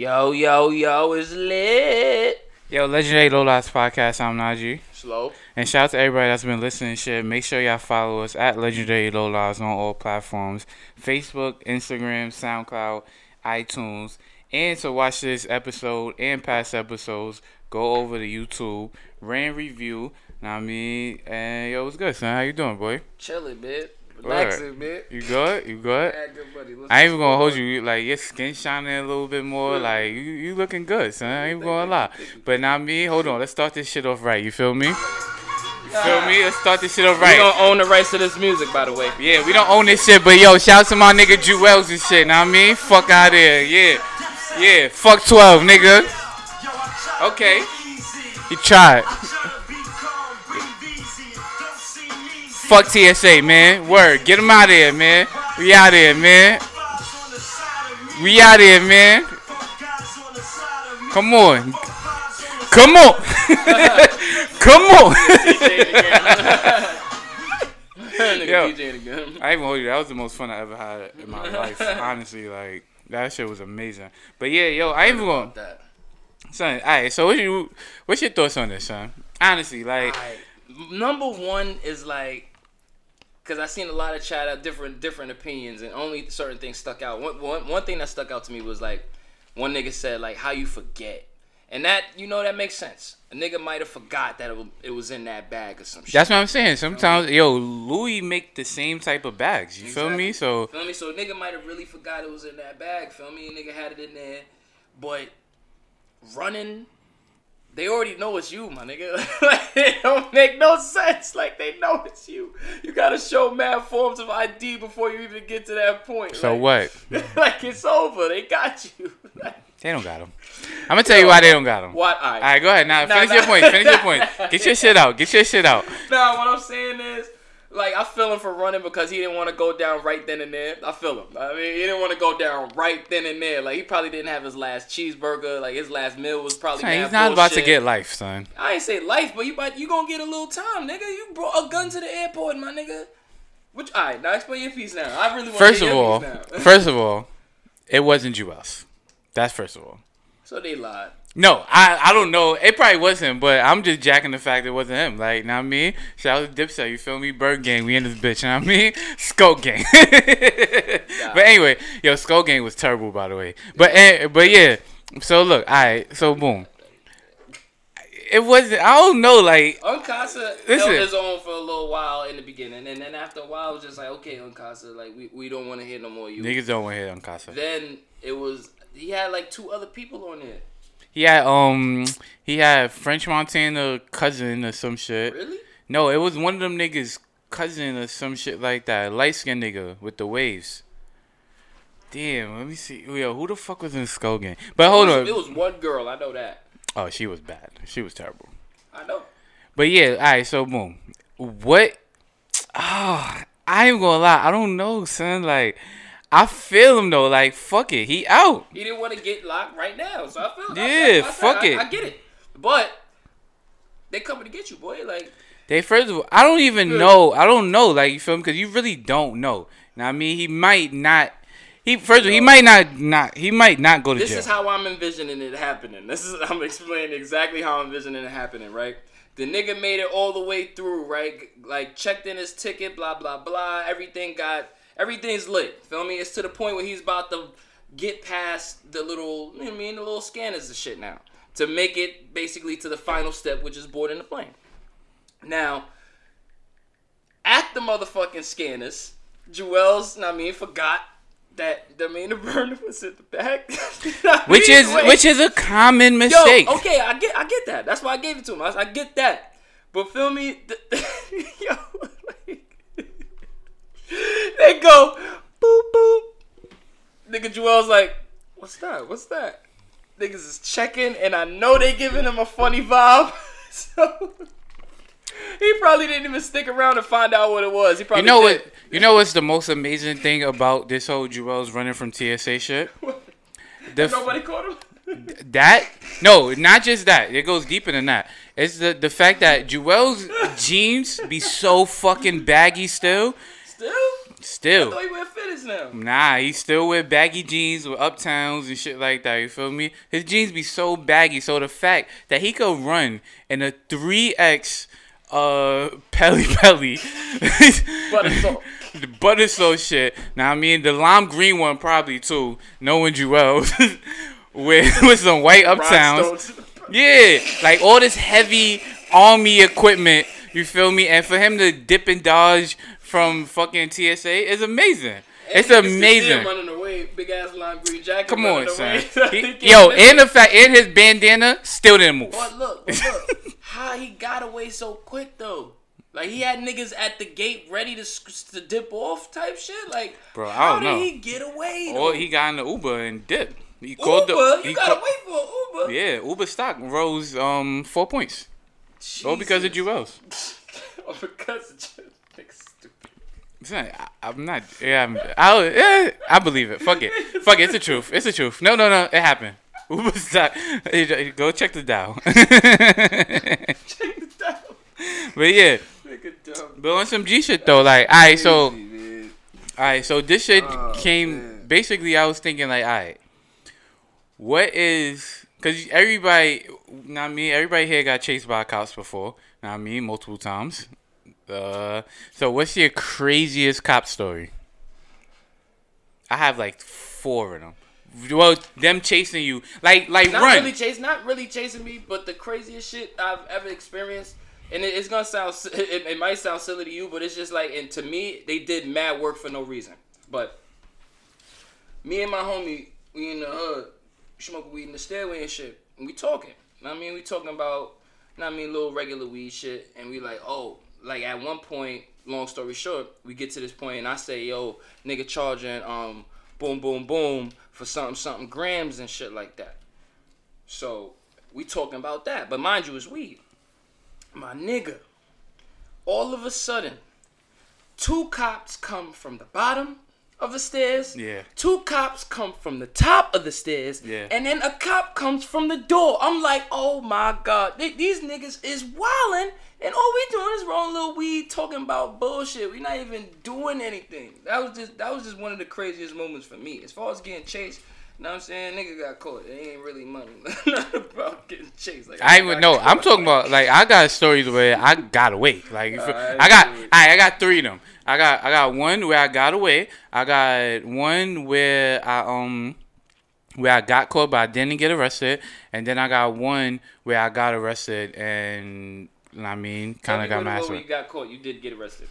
Yo, yo, yo, it's lit. Yo, Legendary Low Loss Podcast. I'm Najee. Slow. And shout out to everybody that's been listening. Shit, make sure y'all follow us at Legendary Low Loss on all platforms: Facebook, Instagram, SoundCloud, iTunes. And to watch this episode and past episodes, go over to YouTube, rand review. Know what I mean, and yo, what's good, son? How you doing, boy? Chilling, man. Relaxing, man. You good? You good? Good buddy. I ain't even gonna hold you. you- Like your skin shining a little bit more. Yeah. Like you, you looking good, son. I ain't even gonna you, lie. But not me. Hold on. Let's start this shit off right. You feel me? You feel me? Let's start this shit off right. We don't own the rights to this music, by the way. Yeah, we don't own this shit, but yo, shout out to my nigga Juelz and shit. Know what I mean? Fuck out here. Yeah, yeah. Fuck twelve, nigga. Okay. He tried. Fuck TSA, man. Word. Get him out of here, man. We out here, man. We out here, man. Come on. Come on. Come on. Yo. I even hold you. That was the most fun I ever had in my life. Honestly, like that shit was amazing. But yeah, yo, I even going That. son. All right, so what's your what's your thoughts on this, son? Honestly, like Alright. Number one is like, cause I seen a lot of chat out different different opinions, and only certain things stuck out. One, one one thing that stuck out to me was like, one nigga said like, how you forget, and that you know that makes sense. A nigga might have forgot that it was, it was in that bag or some shit. that's what I'm saying. Sometimes, yo, Louis make the same type of bags. You feel me? So Feel me? So a nigga might have really forgot it was in that bag. Feel me? A nigga had it in there, but running, they already know it's you, my nigga. like it don't make no sense. Like they know it's you. You gotta show mad forms of ID before you even get to that point. so like, what? like it's over. They got you. They don't got him. I'm gonna tell you why they don't got him. what? All All right. right, go ahead. Now Nah, finish nah. your point. Finish your point. Get your shit out. Get your shit out. Nah, what I'm saying is, like, I feel him for running because he didn't want to go down right then and there. I feel him. I mean, he didn't want to go down right then and there. Like, he probably didn't have his last cheeseburger. Like, his last meal was probably. Mad he's not about to get life, son. I ain't say life, but you about you gonna get a little time, nigga. You brought a gun to the airport, my nigga. Which, all right, now explain your piece now. I really want First of all, first of all, it wasn't Juelz. That's first of all. so they lied. No, I I don't know. It probably wasn't, but I'm just jacking the fact it wasn't him. Like, know what I mean? Shout out to Dipset, you feel me? Bird gang, we in this bitch, you know what I mean? Skull gang. but anyway, yo, Skull gang was terrible, by the way. But eh, but yeah, so look, alright, so boom. It wasn't, I don't know, like, Un Kasa held his own for a little while in the beginning, and then after a while, it was just like, okay, Un Kasa, like we, we don't want to hear no more you. niggas don't want to hit on Casa. Then it was he had like two other people on there. He had, um, he had French Montana cousin or some shit. Really? No, it was one of them niggas' cousin or some shit like that. Light skinned nigga with the waves. Damn, let me see. Yo, who the fuck was in Skull Gang? But hold on. It was one girl. I know that. oh, she was bad. She was terrible. I know. But yeah, alright, so boom. What Ah, I ain't gonna lie, I don't know, son. Like I feel him though, like fuck it, he out. He didn't want to get locked right now, so I feel. Yeah, I, I, fuck I, it. I, get it, but they coming to get you, boy. Like They first of all, I don't even know. I don't know. Like you feel me? Because you really don't know. Now I mean, he might not. He first of all, he might not not. He might not go to this jail. is how I'm envisioning it happening. This is I'm explaining exactly how I'm envisioning it happening. Right. The nigga made it all the way through, right? Like checked in his ticket, blah blah blah. Everything got everything's lit. Feel me? It's to the point where he's about to get past the little, you know what I mean, the little scanners and shit now to make it basically to the final step, which is boarding the plane. Now, at the motherfucking scanners, Juelz, I mean, forgot that the main burner was in the back. which is which is a common mistake. Yo, okay, I get, I get that. That's why I gave it to him. I, I get that. But feel me, the, yo, they go boop boop. Nigga Juelz like, what's that? What's that? Niggas is checking, and I know they giving him a funny vibe. so he probably didn't even stick around to find out what it was. He You know did. what? You know what's the most amazing thing about this whole Juelz running from TSA shit? The f- Nobody caught him. that no, not just that. It goes deeper than that. It's the the fact that Juelz jeans be so fucking baggy still. Still, I Still. thought he wear fitteds now. Nah, he still wear baggy jeans with uptowns and shit like that. You feel me? His jeans be so baggy. So the fact that he could run in a three X uh Pelly Pelly, Butter salt. the butter so shit. Now I mean the lime green one probably too. Knowing Jewel with with some white uptowns. Yeah, like all this heavy army equipment. You feel me? And for him to dip and dodge from fucking TSA is amazing. It's And you can see him amazing. running away, big ass lime green jacket. Come on, son. He- yo, and the fact, and his bandana still didn't move. But look, but look, how he got away so quick though. Like he had niggas at the gate ready to to dip off type shit. Like, Bro, I how don't did know. he get away? Or Though? he got in the Uber and dipped. He Uber, called the. you gotta wait for Uber. Yeah, Uber stock rose um four points. All because of Juelz. All because of Juelz. Stupid. I, I'm not. Yeah, I'm, I, yeah, I believe it. Fuck it. Fuck it. It's the truth. It's the truth. No, no, no. It happened. Uber stock. Hey, Go check the Dow. Check this out. but yeah, but on some G shit though. Like, alright, so. All right, so this shit Oh, came man. basically. I was thinking like, all right, what is because everybody, not me, everybody here got chased by cops before. Not me, multiple times. Uh, so what's your craziest cop story? I have like four of them. Well, them chasing you, like like Not run. really chasing, not really chasing me, but the craziest shit I've ever experienced, and it, it's gonna sound, it, it might sound silly to you, but it's just like, and to me, they did mad work for no reason. But me and my homie, we in the hood, smoking weed in the stairway and shit, and we talking. Know what I mean, we talking about, know what I mean, little regular weed shit, and we like, oh, like at one point, long story short, we get to this point, and I say, yo, nigga charging, um, boom, boom, boom, for something, something grams and shit like that. So we talking about that, but mind you, it's weed. My nigga, all of a sudden, two cops come from the bottom of the stairs. Yeah. Two cops come from the top of the stairs. Yeah. And then a cop comes from the door. I'm like, oh my god, Th- these niggas is wildin', and all we doing is rolling little weed, talking about bullshit. We not even doing anything. That was just that was just one of the craziest moments for me. As far as getting chased. You know what I'm saying? Nigga got caught. It ain't really money. Not about getting chased. Like, I even know. I'm talking about like I got stories where I got away. Like if- Alright, I got. I, I got three of them. I got, I got one where I got away. I got one where I um, where I got caught but I didn't get arrested, and then I got one where I got arrested and I mean kind of got my ass you got caught. You did get arrested.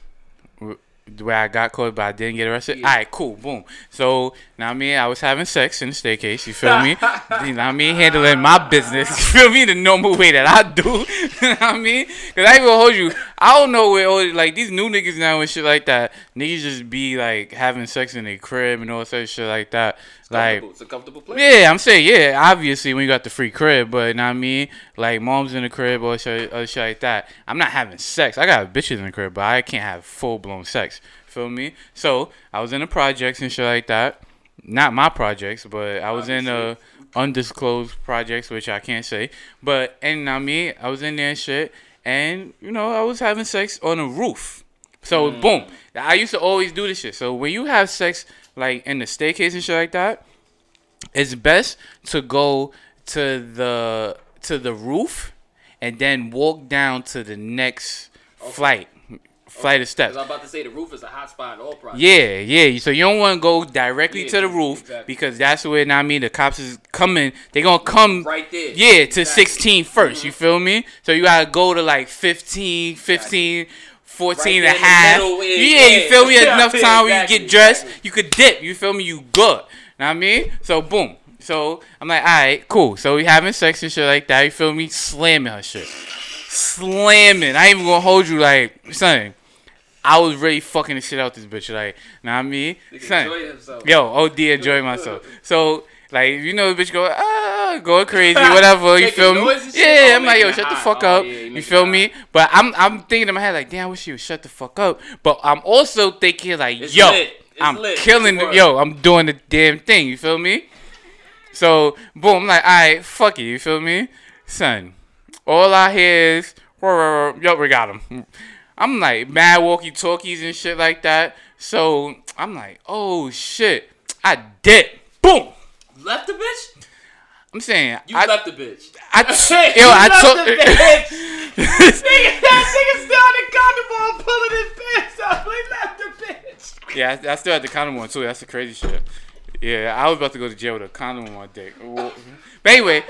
Where I got caught but I didn't get arrested. Yeah. All right, cool, boom. So now I mean I was having sex in the staircase. You feel me? you know what I mean? Handling my business. You feel me? The normal way that I do. you know what I mean? Cause I even hold you. I don't know where all like these new niggas now and shit like that. Niggas just be like having sex in their crib and all such shit like that. Like It's a comfortable place. yeah, I'm saying yeah. Obviously, when you got the free crib, but know what I mean, like mom's in the crib or shit, or shit like that. I'm not having sex. I got bitches in the crib, but I can't have full blown sex. Feel me? So I was in the projects and shit like that. Not my projects, but I was in uh undisclosed projects, which I can't say. But and I mean, I was in there and shit, and you know, I was having sex on a roof. So mm. boom, I used to always do this shit. So when you have sex like in the staircase and shit like that, it's best to go to the to the roof and then walk down to the next flight flight of steps. I'm about to say the roof is a hot spot in all projects. Yeah, yeah. So you don't want to go directly Yeah, to the roof exactly. because that's where now I mean the cops is coming. They gonna come Right there. Yeah, to Exactly. 16 first, You mm-hmm. feel me? So you gotta go to like 15, 15, 14 Right and a there in the half. yeah, yeah, you feel me? Yeah, Enough time where you get dressed, exactly. you could dip. You feel me? You good. Know what I mean? So boom. So I'm like, all right, cool. So we having sex and shit like that. You feel me? Slamming her shit, slamming. I ain't even gonna hold you like, son. I was really fucking the shit out this bitch. Like, know what I mean? Son. Yo, OD enjoy myself. So like you know bitch go ah going crazy, whatever, you feel me? Yeah, I'm like, yo, shut the hot. fuck Oh, up. yeah, you you feel me? But I'm I'm thinking in my head like, damn, I wish she would shut the fuck up. But I'm also thinking like, It's yo. I'm lit. killing the yo, I'm doing the damn thing, you feel me? So boom, I'm like, alright, fuck it, you feel me? Son. All I hear is yo, we got him. I'm like mad walkie talkies and shit like that. So I'm like, oh shit, I did. Boom. Left the bitch. I'm saying, You I, left the bitch. I, Hey, yo, you I left took. the bitch. nigga, that nigga still on the condom on pulling his pants out. He left the bitch. Yeah, I, I still had the condom on too. That's the crazy shit. Yeah, I was about to go to jail with a condom on my dick. But anyway,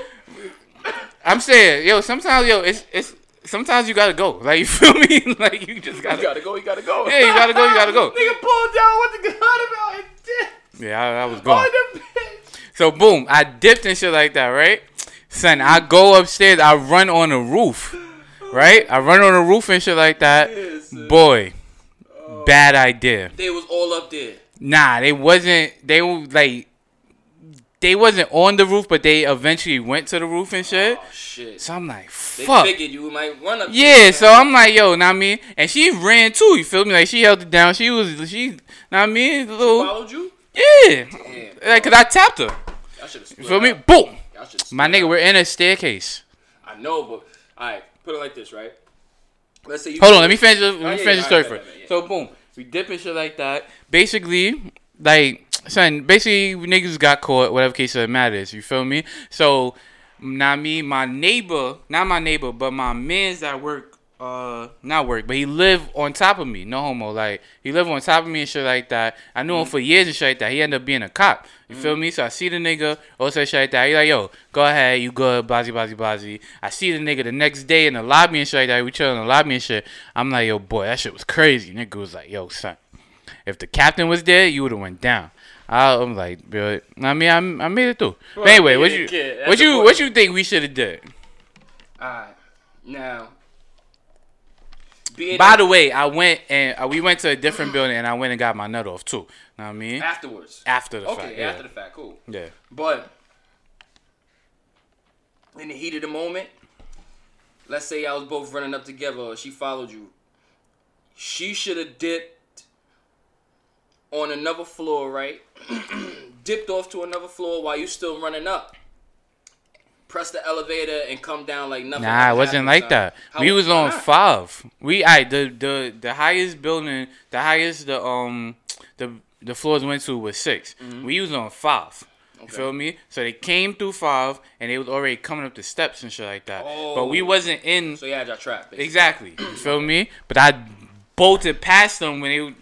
I'm saying, yo, sometimes, yo, it's it's sometimes you gotta go. Like you feel me? Like you just gotta. you gotta go. You gotta go. Yeah, you gotta go. You gotta go. nigga pulled down with the condom out and dipped Yeah, I, I was on gone. the bitch. So boom, I dipped and shit like that, right? Son, I go upstairs. I run on the roof, right? I run on the roof and shit like that. Boy, oh. bad idea. They was all up there. Nah, they wasn't. They were like, they wasn't on the roof, but they eventually went to the roof and shit. Oh shit. So I'm like, fuck. They figured you might run up. Yeah, there, so I'm like, yo, know what I mean? And she ran too, you feel me? Like she held it down. She was, she, know what I mean? A little, followed you. yeah. Damn. Like, cause I tapped her. Y'all should have. You feel me? Boom. Y'all should. My nigga, we're in a staircase. I know, but all right. Put it like this, right? Let's say you. Hold on, let me finish. Oh, let me yeah, finish the story first. So boom, we dip and shit like that. Basically, like son, basically we niggas got caught. Whatever case it matters. You feel me? So, not me, my neighbor, not my neighbor, but my man's that work. Uh, not work, but he lived on top of me. No homo, like he lived on top of me and shit like that. I knew him for years and shit like that. He ended up being a cop. You feel me? So I see the nigga, also shit like that. He like, yo, go ahead, you good, blasey, blasey, blasey. I see the nigga the next day in the lobby and shit like that. We chilling in the lobby and shit. I'm like, yo, boy, that shit was crazy. Nigga was like, yo, son, if the captain was there, you would have went down. I, I'm like, bro, I mean, I'm, I made it through. But anyway, what you, what you, what you think we should have did? All right. Now. By the way, I went and uh, we went to a different building and I went and got my nut off too. Know what I mean? afterwards. After the Okay, fact, yeah. after the fact, cool. yeah. But in the heat of the moment, let's say I was both running up together or she followed you. She should have dipped on another floor, right? dipped off to another floor while you still running up. Press the elevator and come down like nothing. Nah, it wasn't like son. that. How- we was on not? five. We I the the the highest building, the highest the um the the floors went to was 6 We was on five. You Mm-hmm. Feel me? So they came through five and they was already coming up the steps and shit like that. But we Oh. wasn't in So you had your trap. basically. exactly. You feel me? But I bolted past them when they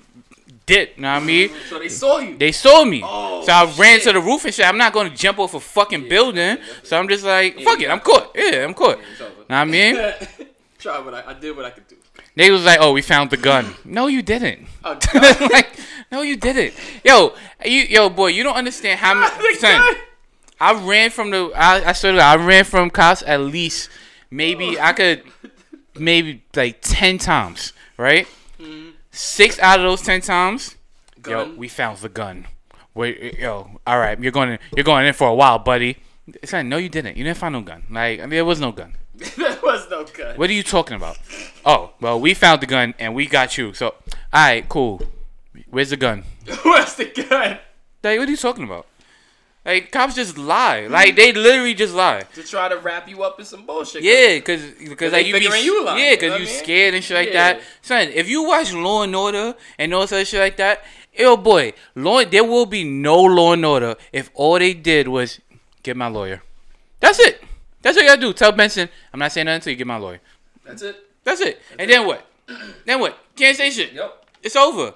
dipped. Know what I mean? So they saw you. They saw me. Oh, so I ran to the roof and shit. I'm not gonna jump off a fucking building. So I'm just like, fuck you it, I'm caught. Yeah, I'm caught. Over. Know what I mean? Try what I, I did what I could do. They was like, "Oh, we found the gun." No, you didn't. Oh, a like, no, you didn't. Yo, you, yo, boy, you don't understand how. Son. I ran from the. I, I swear to God, I ran from cops at least maybe I could maybe like ten times, right? Six out of those ten times, yo, we found the gun. Wait, yo, all right, you're going. in, You're going in for a while, buddy. It's like, no, you didn't. You didn't find no gun. Like, I mean, there was no gun. there was no gun. What are you talking about? Oh, well, we found the gun and we got you. So, all right, cool. Where's the gun? Where's the gun? Like, what are you talking about? Like, cops just lie. Mm-hmm. Like, they literally just lie. To try to wrap you up in some bullshit. Yeah, cause, cause like you be, you lying, yeah, you cause know you what I mean? scared and shit like Yeah. that. Son, if you watch Law and Order and all such shit like that, yo boy, law there will be no Law and Order if all they did was get my lawyer. That's it. That's what you gotta do. Tell Benson, I'm not saying nothing until you get my lawyer. That's it. That's it. and then what? then what? Can't say shit. Yep. It's over.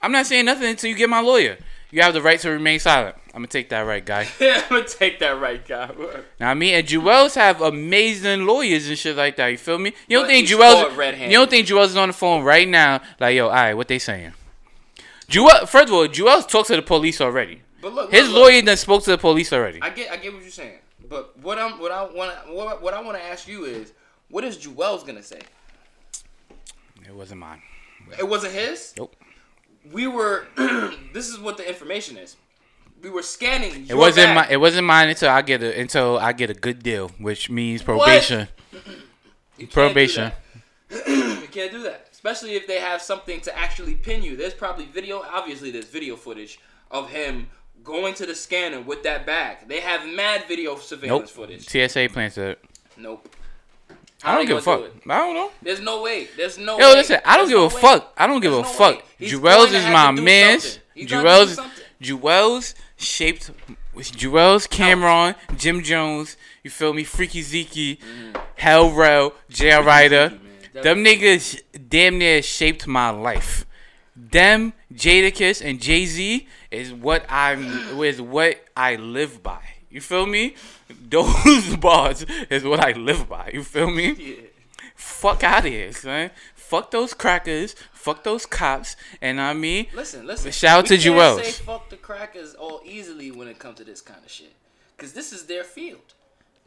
I'm not saying nothing until you get my lawyer. You have the right to remain silent. I'm gonna take that right, guy. I'm gonna take that right guy. Now I mean, and Juelz have amazing lawyers and shit like that. You feel me? You don't But think Juelz? You don't think Juelz is on the phone right now? Like, yo, all right, what they saying? Jewel, first of all, Juelz talked to the police already. But look, His look, look. lawyer done spoke to the police already. I get, I get what you're saying. But what I'm, what I want, what, what I want to ask you is, what is Juelz gonna say? It wasn't mine. It wasn't his. Nope. We were. this is what the information is. We were scanning. It wasn't my. It wasn't mine until I get a until I get a good deal, which means probation. Probation. you can't do that, especially if they have something to actually pin you. There's probably video. Obviously, there's video footage of him going to the scanner with that bag. They have mad video Nope. surveillance footage. TSA plans it. Nope. How I don't give a fuck. do I don't know. There's no way. There's no Yo, way. listen, I don't There's give no a way. fuck. I don't give There's a no fuck. Juelz is my to do man's. Something. with gonna do Juelz, something. Juelz shaped. Juelz, Cam'ron, Jim Jones. You feel me? Freaky Zeke, Hell Rell, J.R. Writer. man. Them niggas damn near shaped my life. Them Jadakiss and Jay Z is what I'm is what I live by. You feel me? Those bars is what I live by. You feel me? Yeah. Fuck out of here, son. Fuck those crackers. Fuck those cops. And I mean, Listen, listen. Shout out to can't Juelz. say fuck the crackers all easily when it comes to this kind of shit. Cause this is their field,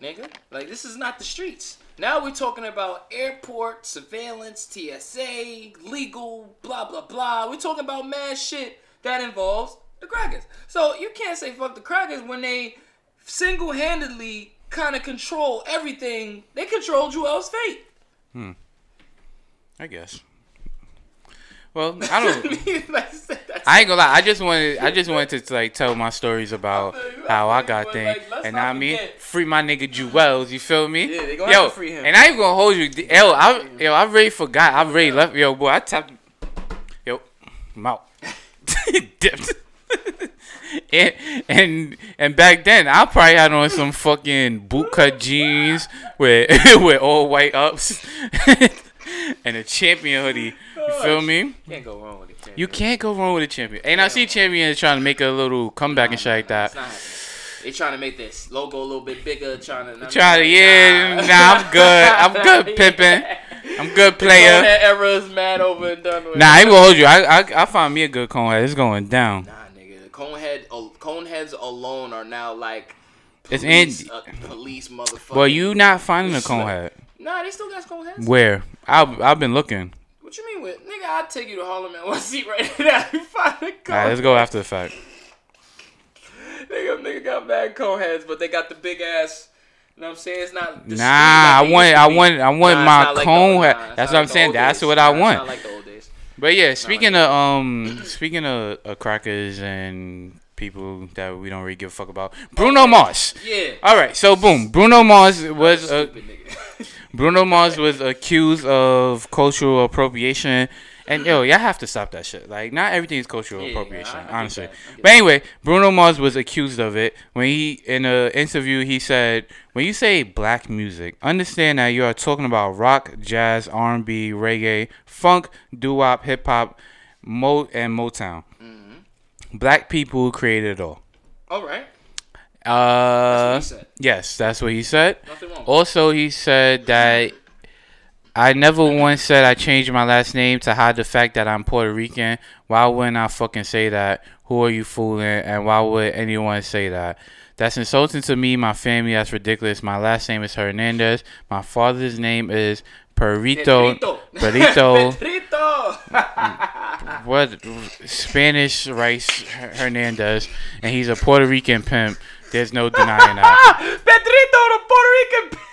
nigga. Like this is not the streets. Now we're talking about airport surveillance, TSA, legal, blah blah blah. We're talking about mad shit that involves the crackers. So you can't say fuck the crackers when they single-handedly kind of control everything. They control Juelz fate. Hmm. I guess. Well, I don't. Like I said, that's- I ain't gonna lie. I just wanted. I just wanted to like tell my stories about I feel you, I how I got things, like, and I mean, forget- free my nigga Juelz. You feel me? Yeah, they gonna yo, have to free him. and I ain't gonna hold you. Yo, I yo, I really forgot. I really left. Yo, boy, I tapped. Yo, I'm out. Dipped. and and and back then, I probably had on some fucking bootcut jeans with with all white ups and a champion hoodie. You feel me? Can't go wrong with it. Champion. You can't go wrong with a champion. And I see champions trying to make a little comeback and shit like It's that. not happening. They trying to make this logo a little bit bigger. Trying to Try to, yeah, nah, I'm good. I'm good pimping. I'm good player. That era is mad over and done with. Nah, I ain't gonna hold you. I I, I find me a good cone head. It's going down. Nah, nigga. The conehead, uh, coneheads alone are now like. It's Police, in- uh, police motherfucker. Well, you not finding a cone head. Nah, they still got coneheads. Where? I've I've been looking. What you mean with nigga? I'll take you to Harlem and one seat right now. You find a cone. All right, let's go after the fact. Nigga, nigga got bad coneheads, but they got the big ass. You know what I'm saying? It's not. the Nah, I like want I want I want Nah, my like cone head. nah, That's what I'm saying. That's days. what Nah, I it's want. like the old days. But yeah, speaking of um, speaking of, of crackers and people that we don't really give a fuck about, Bruno Mars. Yeah. All right, so boom, Bruno Mars was uh, nigga. Bruno Mars was accused of cultural appropriation, and yo, y'all have to stop that shit. Like, not everything is cultural Yeah, appropriation, I honestly. that, I get But anyway, Bruno Mars was accused of it when he in an interview he said, "When you say black music, understand that you are talking about rock, jazz, R&B, reggae, funk, doo-wop, hip hop, mo and Motown. Mm-hmm. Black people created it all." All right. Uh, he said. yes, that's what he said. Nothing wrong. Also, he said that I never once said I changed my last name to hide the fact that I'm Puerto Rican. Why wouldn't I fucking say that? Who are you fooling? And why would anyone say that? That's insulting to me, my family. That's ridiculous. My last name is Hernandez. My father's name is Perito. Perito. Pedrito. what Spanish rice Hernandez, and he's a Puerto Rican pimp. There's no denying that. Pedrito, the Puerto Rican.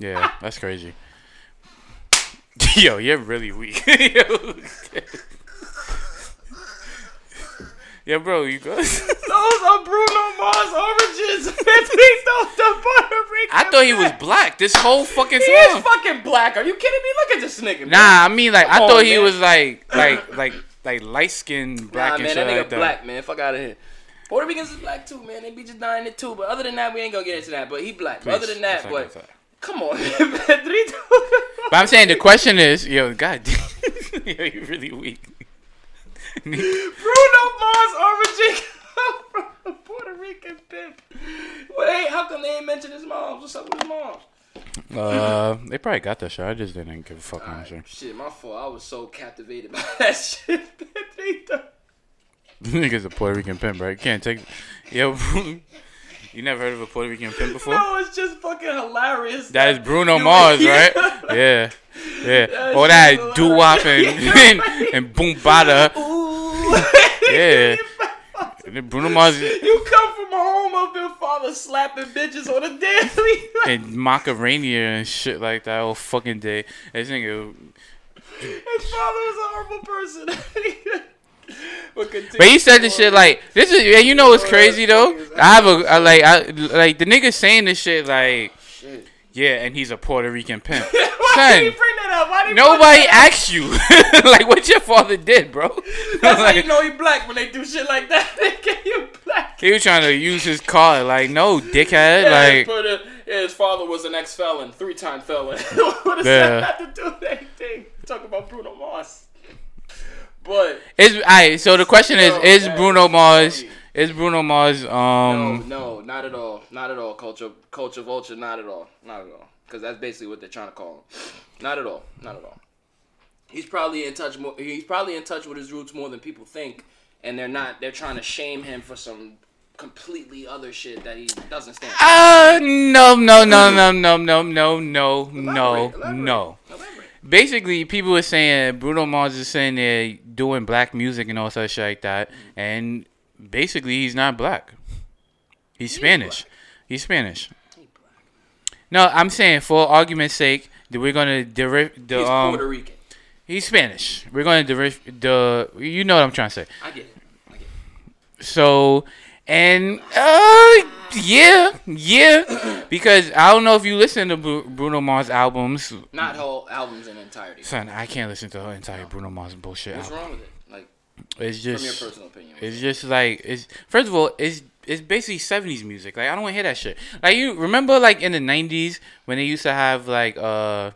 Yeah, that's crazy. Yo, you're really weak. Yeah, bro, you go. Those are Bruno Mars origins. Pedrito, the Puerto Rican. I thought he was black this whole fucking He is fucking black. Are you kidding me? Look at this nigga. man. Nah, I mean like I Come thought on, he was like like like like light skinned black Nah, and man, shit that uh, nigga like that. black, man. Fuck out of here. Puerto Ricans is black too, man. They be just dying it too. But other than that, we ain't gonna get into that. But he black. But other than that, fuck what? that. Come on, man. Pedrito. But I'm saying the question is, yo, God, yo, you really weak. Bruno Mars origin come from a Puerto Rican pimp. What ain't? How come they ain't mention his moms? What's up with his moms? Uh, they probably got that shit. I just didn't give a fuck honestly. Shit, my fault. I was so captivated by that shit, Pedrito. Nigga's a Puerto Rican pimp, right? Can't take. Yo, you never heard of a Puerto Rican pimp before? No, it's just fucking hilarious. That is Bruno Mars, right? Yeah, yeah. That All that doo wop and, and, and boom bada. Ooh. Yeah. Bruno Mars You come from a home of your father slapping bitches on a daily. and Macarena and shit like that all fucking day. This nigga. His father was a horrible person. But, he said this shit like this is. You know what's crazy though? I have a I, like I like the nigga saying this shit like. Oh, yeah, and he's a Puerto Rican pimp. Why Son, did he bring that up? Why did Nobody asked you like what your father did, bro. That's how you know he black when they do shit like that. They get you black. he was trying to use his card. Like, no, dickhead. Yeah, like, a, yeah, his father was an ex felon, three time felon. what does Yeah. that have to do with anything? Talk about Bruno Mars. But is alright. So the question is: Is Bruno Mars? Is Bruno Mars? Um, no, not at all, not at all. Culture, culture vulture, not at all, not at all. Because that's basically what they're trying to call him. Not at all, not at all. He's probably in touch more. He's probably in touch with his roots more than people think, and they're not. They're trying to shame him for some completely other shit that he doesn't stand. for. uh, no, no, no, no, no, no, no, no, no, no. Basically, people were saying Bruno Mars is saying they're doing black music and all such shit like that, and basically he's not black. He's Spanish. black. He's Spanish. He. No, I'm saying for argument's sake that we're gonna derive the He's um. Puerto Rican. He's Spanish. We're gonna derive the. You know what I'm trying to say. I get it. I get it. So, and uh, yeah, yeah, because I don't know if you listen to Bruno Mars albums. Not whole albums in entirety. Son, I can't listen to her entire Bruno Mars bullshit. What's album. wrong with it? Like It's from your just, personal opinion. it's just like it's. First of all, it's it's basically '70s music. Like I don't want to hear that shit. Like you remember, like in the '90s when they used to have like uh.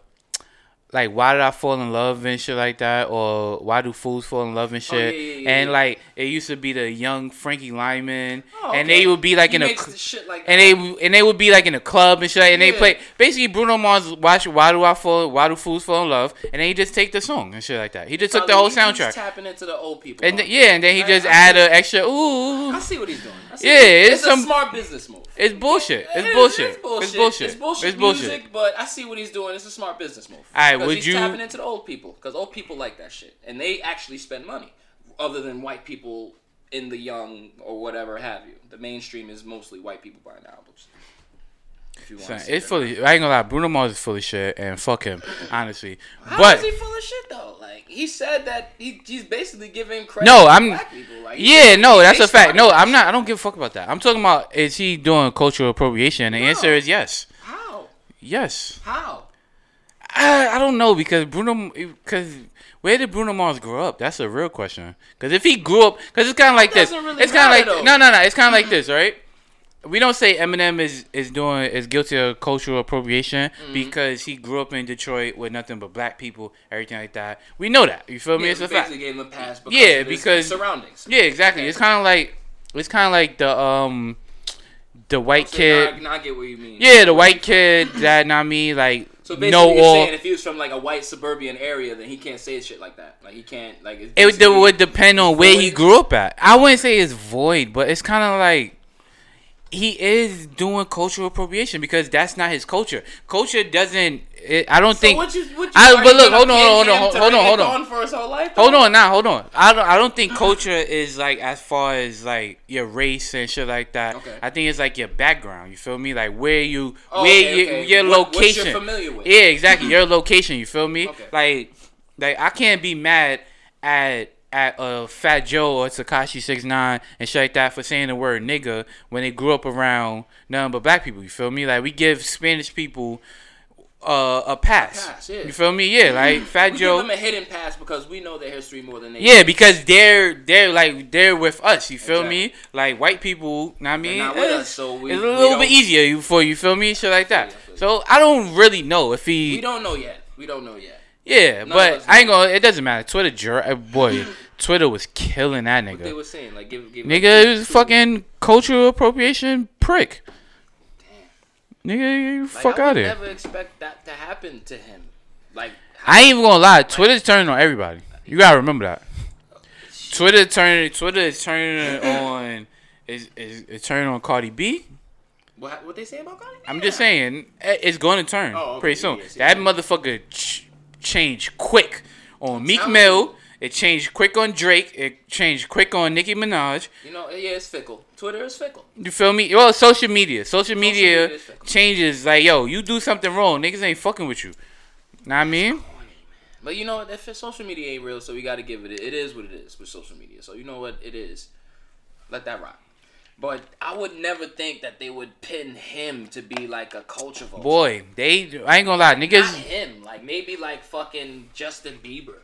Like why did I fall in love and shit like that, or why do fools fall in love and oh, shit? Oh, yeah, yeah, yeah, and like it used to be the young Frankie Lymon, Oh, and they would be like He in a makes cl- the shit like and that. they and they would be like in a club and shit, and they play basically Bruno Mars. Watch why do I fall? Why do fools fall in love? And then he just take the song and shit like that. He just oh, took the whole soundtrack, tapping into the old people. and th- yeah, and then he I- just I add see- a extra ooh. I see what he's doing. Yeah, what- it's it's, some- a smart business move. It's bullshit. It It's is- bullshit. It's bullshit. It's bullshit. It's bullshit. It's bullshit. Music, but I see what he's doing. It's a smart business move. Alright, 'Cause would he's you- tapping into the old people because old people like that shit, and they actually spend money, other than white people in the young or whatever have you. The mainstream is mostly white people buying albums. If you want Son, to it's that. full. Of, I ain't gonna lie. Bruno Mars is full of shit, and fuck him, honestly. How but is he full of shit though? Like he said that he, he's basically giving credit. No, I'm- black people. Like, Yeah, no, that's a fact. No, I'm not. I don't give a fuck about that. I'm talking about is he doing cultural appropriation? And the answer is yes. How? Yes. How? I, I don't know because Bruno because where did Bruno Mars grow up? That's a real question. Because if he grew up, because it's kind of like this. really it's kind of like though. no, no, no. It's kind of like this, right? We don't say Eminem is is doing is guilty of cultural appropriation Mm-hmm. because he grew up in Detroit with nothing but black people, everything like that. We know that. You feel me? Yeah, it's a fact. gave him a pass because Yeah, because- surroundings. Yeah, exactly. It's kind of like it's kind of like the um the white kid. now, now I get what you mean. Yeah, the white kid that not me like So basically, you're saying if he was from like a white suburban area, then he can't say shit like that. Like he can't like. It's It would, would depend on where he grew up at. I wouldn't say it's void, but it's kind of like he is doing cultural appropriation because that's not his culture. Culture doesn't. It, I don't So think. what you, what you, I- but look, hold on, hold on, hold on, hold on. for his whole life. Hold on now, hold on. I don't. I don't think culture is like as far as like your race and shit like that. Okay. I think it's like your background. You feel me? Like where you, Oh, where okay, you, okay. your What- what you're location. familiar with. Yeah, exactly. Your location. You feel me? Okay. Like, like I can't be mad at at uh, Fat Joe or Tekashi Six Nine and shit like that for saying the word nigga when they grew up around nothing but black people. You feel me? Like we give Spanish people uh, a pass. pass, yeah. You feel me? Yeah, like Fat We Joe. give them a hidden pass because we know their history more than they. Yeah, because they're they're like they're with us. You feel me? Like white people. know what I mean, not with it's, us, so we- it's a little bit easier for you. Feel me? Shit like that. You. So I don't really know if he. we don't know yet. We don't know yet. yeah, but I ain't gonna. It doesn't matter. Twitter, jur- uh, boy, Twitter was killing that nigga. What they were saying, like give, give Nigga, it was fucking cultural appropriation prick. Nigga, you Like, fuck I out would here. Never expect that to happen to him. Like I ain't even gonna lie. Twitter's turning on everybody. You gotta remember that. Twitter turning. Twitter is turning on. Is is, is turning on Cardi B. what what they say about Cardi? B? I'm just saying it's going to turn Oh, okay, pretty soon. yes, that yes. motherfucker ch- changed quick on Meek Mill. It changed quick on Drake. It changed quick on Nicki Minaj. You know, yeah, it's fickle. Twitter is fickle. You feel me? Well, social media. Social media media changes. Like, yo, you do something wrong, niggas ain't fucking with you. Know what I mean? But you know what? If social media ain't real, so we got to give it. It is what it is with social media. So you know what it is. Let that rock. But I would never think that they would pin him to be like a culture vulture. Boy, they I ain't gonna lie, niggas. Not him. Like maybe like fucking Justin Bieber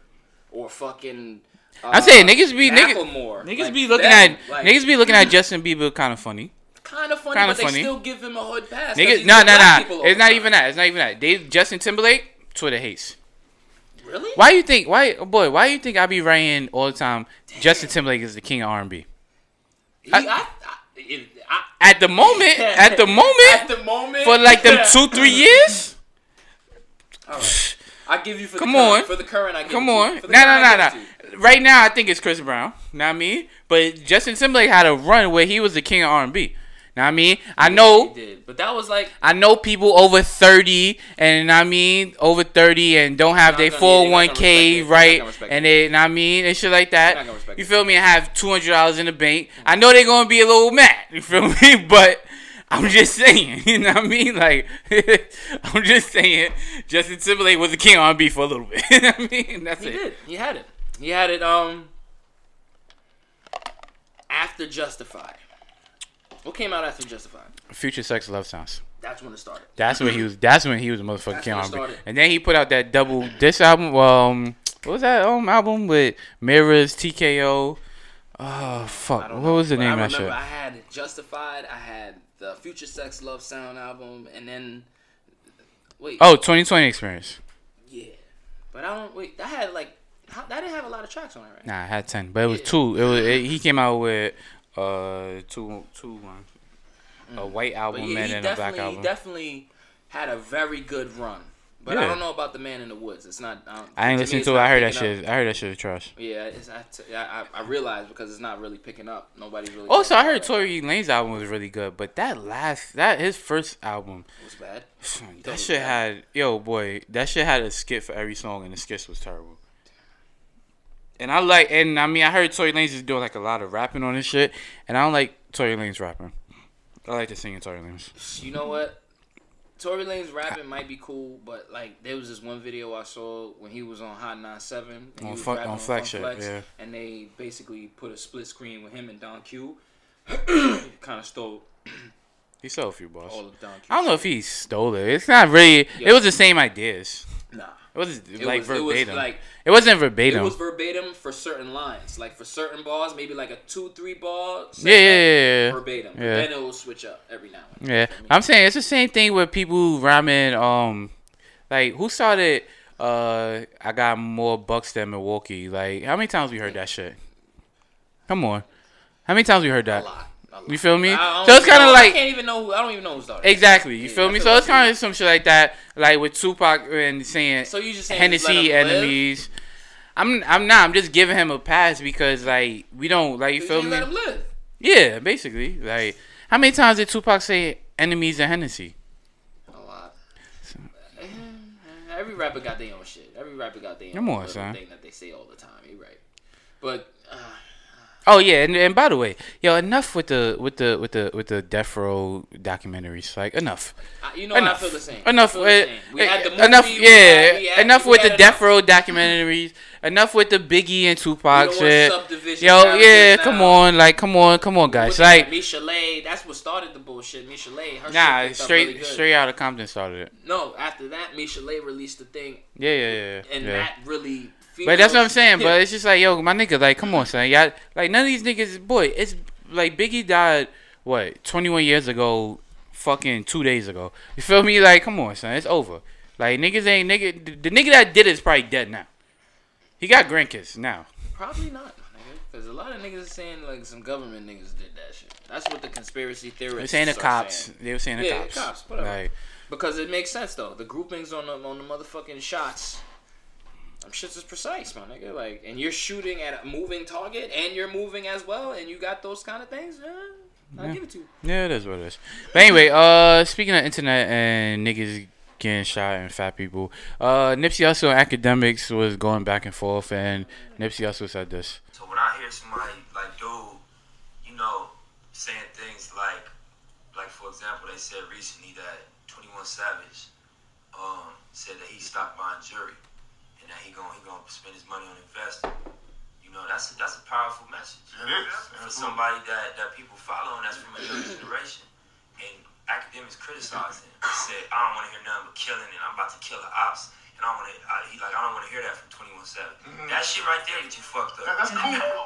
or fucking. Uh, I'm saying niggas be niggas, Macklemore. niggas Like be looking them, at like, niggas be looking at Justin Bieber kind of funny. kind of funny, kinda but funny. they still give him a hood pass. Niggas, no, no, no. It's not time. even that. It's not even that. They Justin Timberlake, Twitter hates. Really? Why you think? Why, oh boy? Why you think I be writing all the time? Justin Timberlake is the king of R&B. He, I, I, I, At the moment, at the moment, at the moment, for like them two, three years. All right. I give you for Come the current. on. For the current, I give Come on, For the nah, nah, current, nah, I nah. give it to you. Right now, I think it's Chris Brown. Not me, but Justin Timberlake had a run where he was the king of R&B. Know what I mean? I know, He did, but that was like I know people over thirty, and I mean over thirty, and don't have their gonna- four yeah, hundred they're one not k respect it. They're right, not and they, know what I mean, and shit like that. You feel me? I have two hundred dollars in the bank. I know they're gonna be a little mad. You feel me? But I'm just saying, you know what I mean? Like, I'm just saying, Justin Timberlake was the king of R&B for a little bit. you know what I mean? That's He it. did. He had it. He had it. Um, after Justified. What came out after Justified? Future Sex Love Sounds. That's when it started. That's when he was. That's when he was a motherfucking That's when it R&B. started. And then he put out that double disc album. Um, what was that um album with Mirrors, TKO? Oh fuck! What know, was the name I of that remember shit? I had Justified. I had the Future Sex Love Sound album, and then wait. Oh, 2020 Experience. yeah, but I don't wait. I had like how, that didn't have a lot of tracks on it, right? Nah, I had ten, but it was Yeah. two. It was it, he came out with uh two two one. A white album yeah, and a black definitely, he album. definitely had a very good run. But I don't know about the Man in the Woods. It's not. I, don't, I ain't to listened to it. I heard that picking up. shit. I heard that shit was trash. Yeah, it's, I, realized because it's not really picking up. Nobody's really. Also, I heard Tory Lanez album was really good, but that last that his first album, it. It was bad. that shit bad? had yo boy, that shit had a skit for every song, and the skits was terrible. And I like, and I mean, I heard Tory Lanez is doing like a lot of rapping on this shit, and I don't like Tory Lanez rapping. I like the singing Tory Lanez. You know what? Tory Lanez rapping might be cool, but like there was this one video I saw when he was on Hot 97 and On Fun- rapping on Flex yeah. and they basically put a split screen with him and Don Q. kind of stole He stole a few bars. all of Don Q. I don't know if he stole it. It's not really. Yeah. It was the same ideas. Nah, It was it like was, verbatim. It was like it wasn't it was verbatim for certain lines, like for certain bars, maybe like a two three bar. yeah, yeah, yeah, yeah. Verbatim. Yeah. Then it will switch up every now and then. Yeah, I'm saying it's the same thing with people rhyming. Um, like who started? Uh, I got more bucks than Milwaukee. Like how many times we heard that shit? Come on, how many times we heard that? a lot. You feel me? So it's kinda like- I can't even know. Who, I don't even know who's started. Exactly. You Yeah, feel me? feel So like it's kind of some shit like that, like with Tupac and saying So you just saying just Hennessy live? enemies. I'm I'm not. I'm just giving him a pass because like we don't like you feel You me? let him live. Yeah, basically. Like how many times did Tupac say enemies and Hennessy? A lot. Eh, Every rapper got their own shit. Every rapper got their own Come on, son. thing that they say all the time. You're right. But uh, Oh yeah, and, and by the way, yo, enough with the with the with the with the Death Row documentaries. Like enough, I, you know enough, I feel the same. enough. The uh, same. We had the uh, enough, movie, we yeah, we had- enough we with the Death. Row documentaries. enough with the Biggie and Tupac shit. Yo, yeah, characters come on, like, come on, come on, guys. Like, Michel'le, that's what started the bullshit. Michel'le, her nah, shit straight really straight out of Compton started it. No, after that, Michel'le released the thing, Yeah, yeah, yeah. and yeah. that really. But that's what I'm saying. But it's just like, yo, my nigga, like, come on, son. Y'all, like, none of these niggas, boy, it's like Biggie died, what, 21 years ago, fucking two days ago. You feel me? Like, come on, son. It's over. Like, niggas ain't, nigga, the, the nigga that did it is probably dead now. He got grandkids now. Probably not, because a lot of niggas are saying like some government niggas did that shit. That's what the conspiracy theorists. They were saying the cops. saying. They were saying the Yeah, cops. cops, whatever. Like, Because it makes sense though. The groupings on the on the motherfucking shots. Them shits is precise, my nigga. Like, and you're shooting at a moving target, and you're moving as well, and you got those kind of things. Eh, I'll Yeah. give it to you. Yeah, it is what it is. But anyway, uh, speaking of internet and niggas getting shot and fat people, uh, Nipsey Hussle and Akademiks was going back and forth, and Nipsey Hussle said this. So when I hear somebody like dude, you know, saying things like, like for example, they said recently that Twenty One Savage, um, said that he stopped buying jewelry, and that he gon' he gonna spend his money on investing. You know, that's a, that's a powerful message It is. for somebody that, that people follow and that's from a young generation. And Akademiks criticized him. He said, I don't want to hear nothing but killing and I'm about to kill the ops. And I want to, he like, I don't want to hear that from 21 7. Mm-hmm. That shit right there get you fucked That- up. that's cool.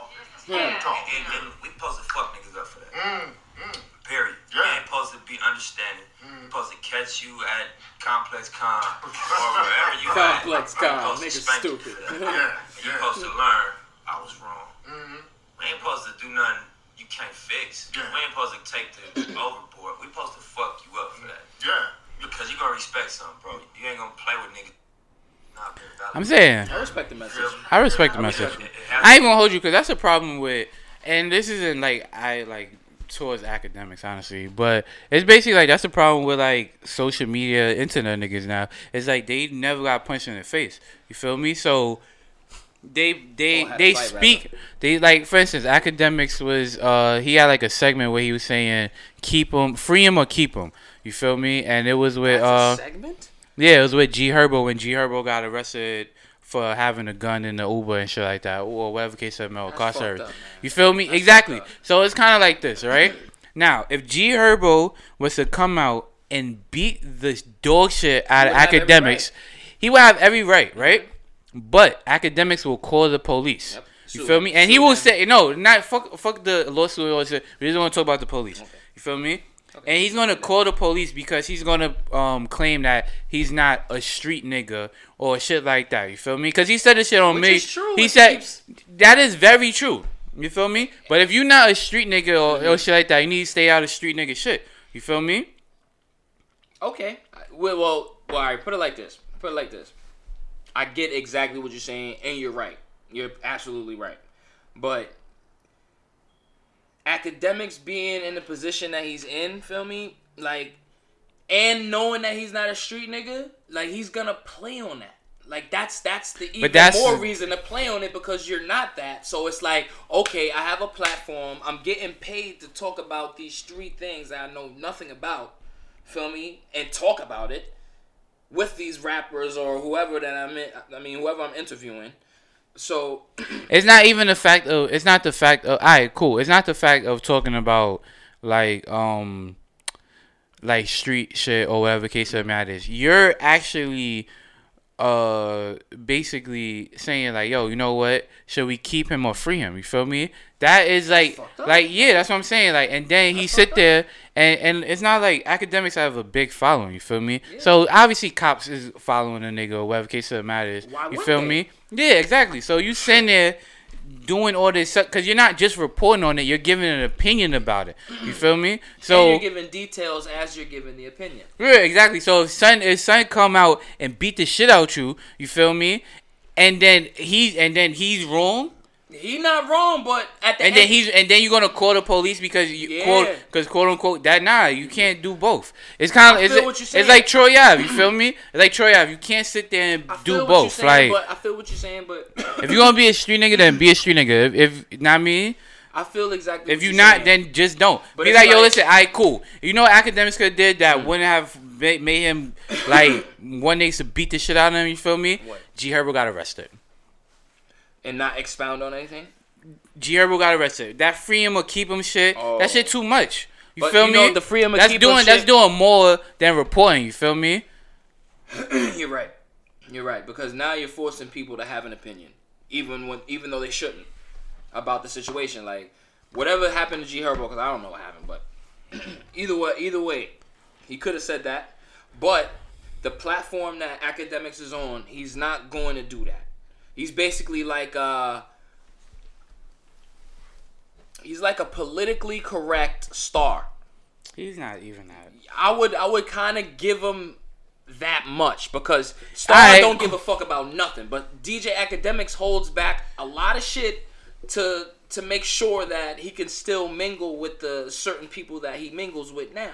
Yeah. Talk. And, and we supposed to fuck niggas up for that. Mm, mm. Period. Yeah. We ain't supposed to be understanding. We supposed to catch you at Complex Con or wherever you at. Complex We Con, niggas spank you stupid. Yeah, And you yeah. supposed to learn I was wrong. Mhm. We ain't supposed to do nothing you can't fix. Yeah. We ain't supposed to take the overboard. We supposed to fuck you up for that. Yeah. Because you're gonna respect something, bro. You ain't gonna play with niggas. Not being valid. I'm saying. I respect the message. I respect the message. respect it. It has I ain't gonna hold you because that's a problem with, and this isn't like I like towards Akademiks honestly, but it's basically like that's the problem with like social media, internet niggas now. It's like they never got punched in the face. You feel me? So they they Or had a they fight, speak. They like for instance, Akademiks was uh he had like a segment where he was saying keep him, free him or keep him. You feel me? And it was with That's uh a segment? Yeah, it was with G Herbo when G Herbo got arrested for having a gun in the Uber and shit like that, or whatever case of or car service. up. You feel me? That's exactly. So it's kind of like this, right? now, if G Herbo was to come out and beat the dog shit out of would have every Akademiks, he would have every right, right? But Akademiks will call the police. Yep. You feel me? And he will them. say no, not fuck, fuck the lawsuit. We just want to talk about the police. You feel me? And he's gonna call the police because he's gonna um claim that he's not a street nigga or shit like that. You feel me? Because he said this shit on Which me. is true. He said keeps- that is very true. You feel me? But if you're not a street nigga or, or shit like that, you need to stay out of street nigga shit. You feel me? Okay. Well, well, well, all right. Put it like this. Put it like this. I get exactly what you're saying, and you're right. You're absolutely right. But Akademiks being in the position that he's in, feel me, like, and knowing that he's not a street nigga, like he's gonna play on that. Like that's that's the even that's- more reason to play on it because you're not that. So it's like, okay, I have a platform. I'm getting paid to talk about these street things that I know nothing about. Feel me? And talk about it with these rappers or whoever that I'm in, I mean whoever I'm interviewing. So It's not even the fact of. It's not the fact of. Alright, cool. It's not the fact of talking about like um, like street shit or whatever case of matters. You're actually uh basically saying like yo you know what? Should we keep him or free him? You feel me? That is like like yeah that's what i'm saying. Like and then he sit there and and it's not like Akademiks have a big following you feel me? So obviously cops is following a nigga or whatever case of the matter is Why you feel they? me? Yeah exactly. So you sitting there doing all this because you're not just reporting on it you're giving an opinion about it you feel me and so you're giving details as you're giving the opinion. yeah, exactly. So if son if son come out and beat the shit out you, you feel me? And then he and then he's wrong. He not wrong, but at the And end, then he's and then you're gonna call the police because you Yeah. quote because quote unquote that nah you can't do both. It's kind of it's, you're it's like Troy Ave. You feel me? It's like Troy Ave. You can't sit there and do both. saying, Like but I feel what you're saying, but if you're gonna be a street nigga, then be a street nigga. If, if not me, I feel exactly. if you're not, saying. then just don't. But be it's like, yo, listen, I cool. You know what Akademiks could have did that mm. wouldn't have ma- made him like one day to beat the shit out of him. You feel me? What? G Herbo got arrested. And not expound on anything. G Herbo got arrested. That free him or keep him shit. Oh. That shit too much. You But feel you me? know, the free him or that's keep him doing that's shit- doing more than reporting. You feel me? You're right. You're right because now you're forcing people to have an opinion, even when even though they shouldn't, about the situation. Like whatever happened to G Herbo, because I don't know what happened, but either way, either way, he could have said that. But the platform that Akademiks is on, he's not going to do that. He's basically like uh he's like a politically correct star. He's not even that. I would I would kind of give him that much because Star Alright. don't give a fuck about nothing. But DJ Akademiks holds back a lot of shit to to make sure that he can still mingle with the certain people that he mingles with now.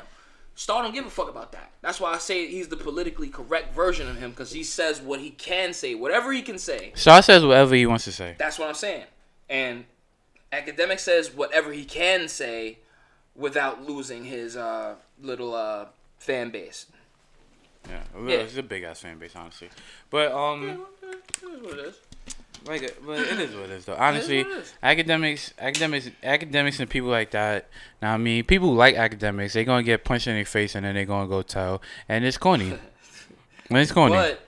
Star don't give a fuck about that. That's why I say he's the politically correct version of him because he says what he can say, whatever he can say. Star says whatever he wants to say. That's what I'm saying. And academic says whatever he can say without losing his uh, little uh, fan base. Yeah, Yeah. it's a big ass fan base, honestly. But um, That's what it is. Like, uh, but it is what it is, though. Honestly, what it is. Akademiks, Akademiks, Akademiks, and people like that. Now, I mean, people who like Akademiks. they're gonna get punched in their face, and then they're gonna go tell, and it's corny. and it's corny. But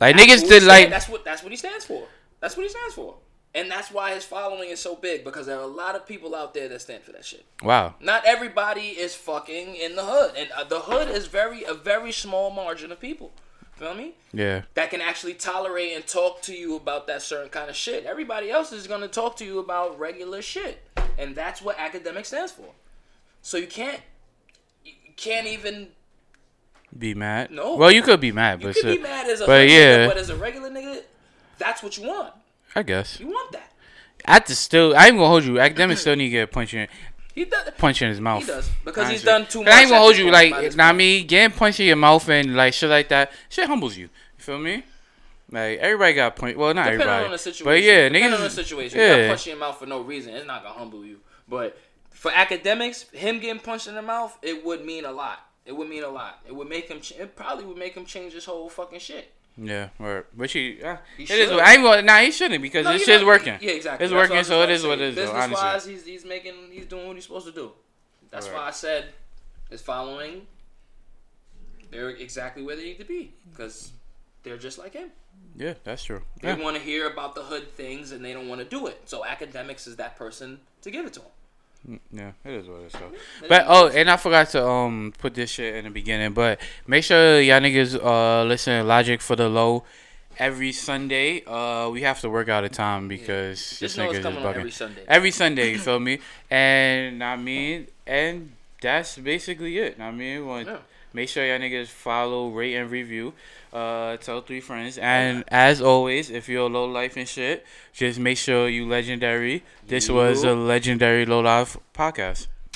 like niggas did like. that's what that's what he stands for. That's what he stands for. And that's why his following is so big because there are a lot of people out there that stand for that shit. Wow. Not everybody is fucking in the hood, and uh, the hood is very a very small margin of people. Feel me? Yeah. That can actually tolerate and talk to you about that certain kind of shit. Everybody else is gonna talk to you about regular shit, and that's what academic stands for. So you can't, you can't even. Be mad. No. Well, you could be mad, You but could so- be mad as a but yeah. nigga, but as a regular nigga, that's what you want. I guess. You want that. I just still. I ain't gonna hold you. Akademiks still need to get a punch in, He does. punch in his mouth. He does because he's done too much. I ain't gonna hold you like. by this Now I point. mean, getting punched in your mouth and like shit like that. Shit humbles you. You feel me? Like everybody got punch. Well, not Depending everybody. on the situation. But yeah, Depending niggas. on the situation. You got Yeah. punched in your mouth for no reason. It's not gonna humble you. But for Akademiks, him getting punched in the mouth, it would mean a lot. It would mean a lot. It would make him. Ch- it probably would make him change his whole fucking shit. Yeah, or but she. Uh, He it is. I ain't gonna. Nah, he shouldn't because No, this shit's working. Yeah, exactly. It's That's working, so it is what it is. Though, Business honestly. wise, he's he's making he's doing what he's supposed to do. That's Right. why I said his following. They're exactly where they need to be because they're just like him. Yeah, that's true. They Yeah. want to hear about the hood things and they don't want to do it. So Akademiks is that person to give it to them. Yeah, it is what it is. Though. But oh, and I forgot to um put this shit in the beginning. But make sure y'all niggas uh listen to Logic for the Low every Sunday. Uh, we have to work out a time because Just this know nigga is bugging. every Sunday. Every Sunday, you feel me? And I mean, and that's basically it. I mean, want Yeah. Make sure y'all niggas follow, rate, and review. Uh, tell three friends. And as always, if you're a low life and shit, just make sure you legendary. This was a legendary low life podcast.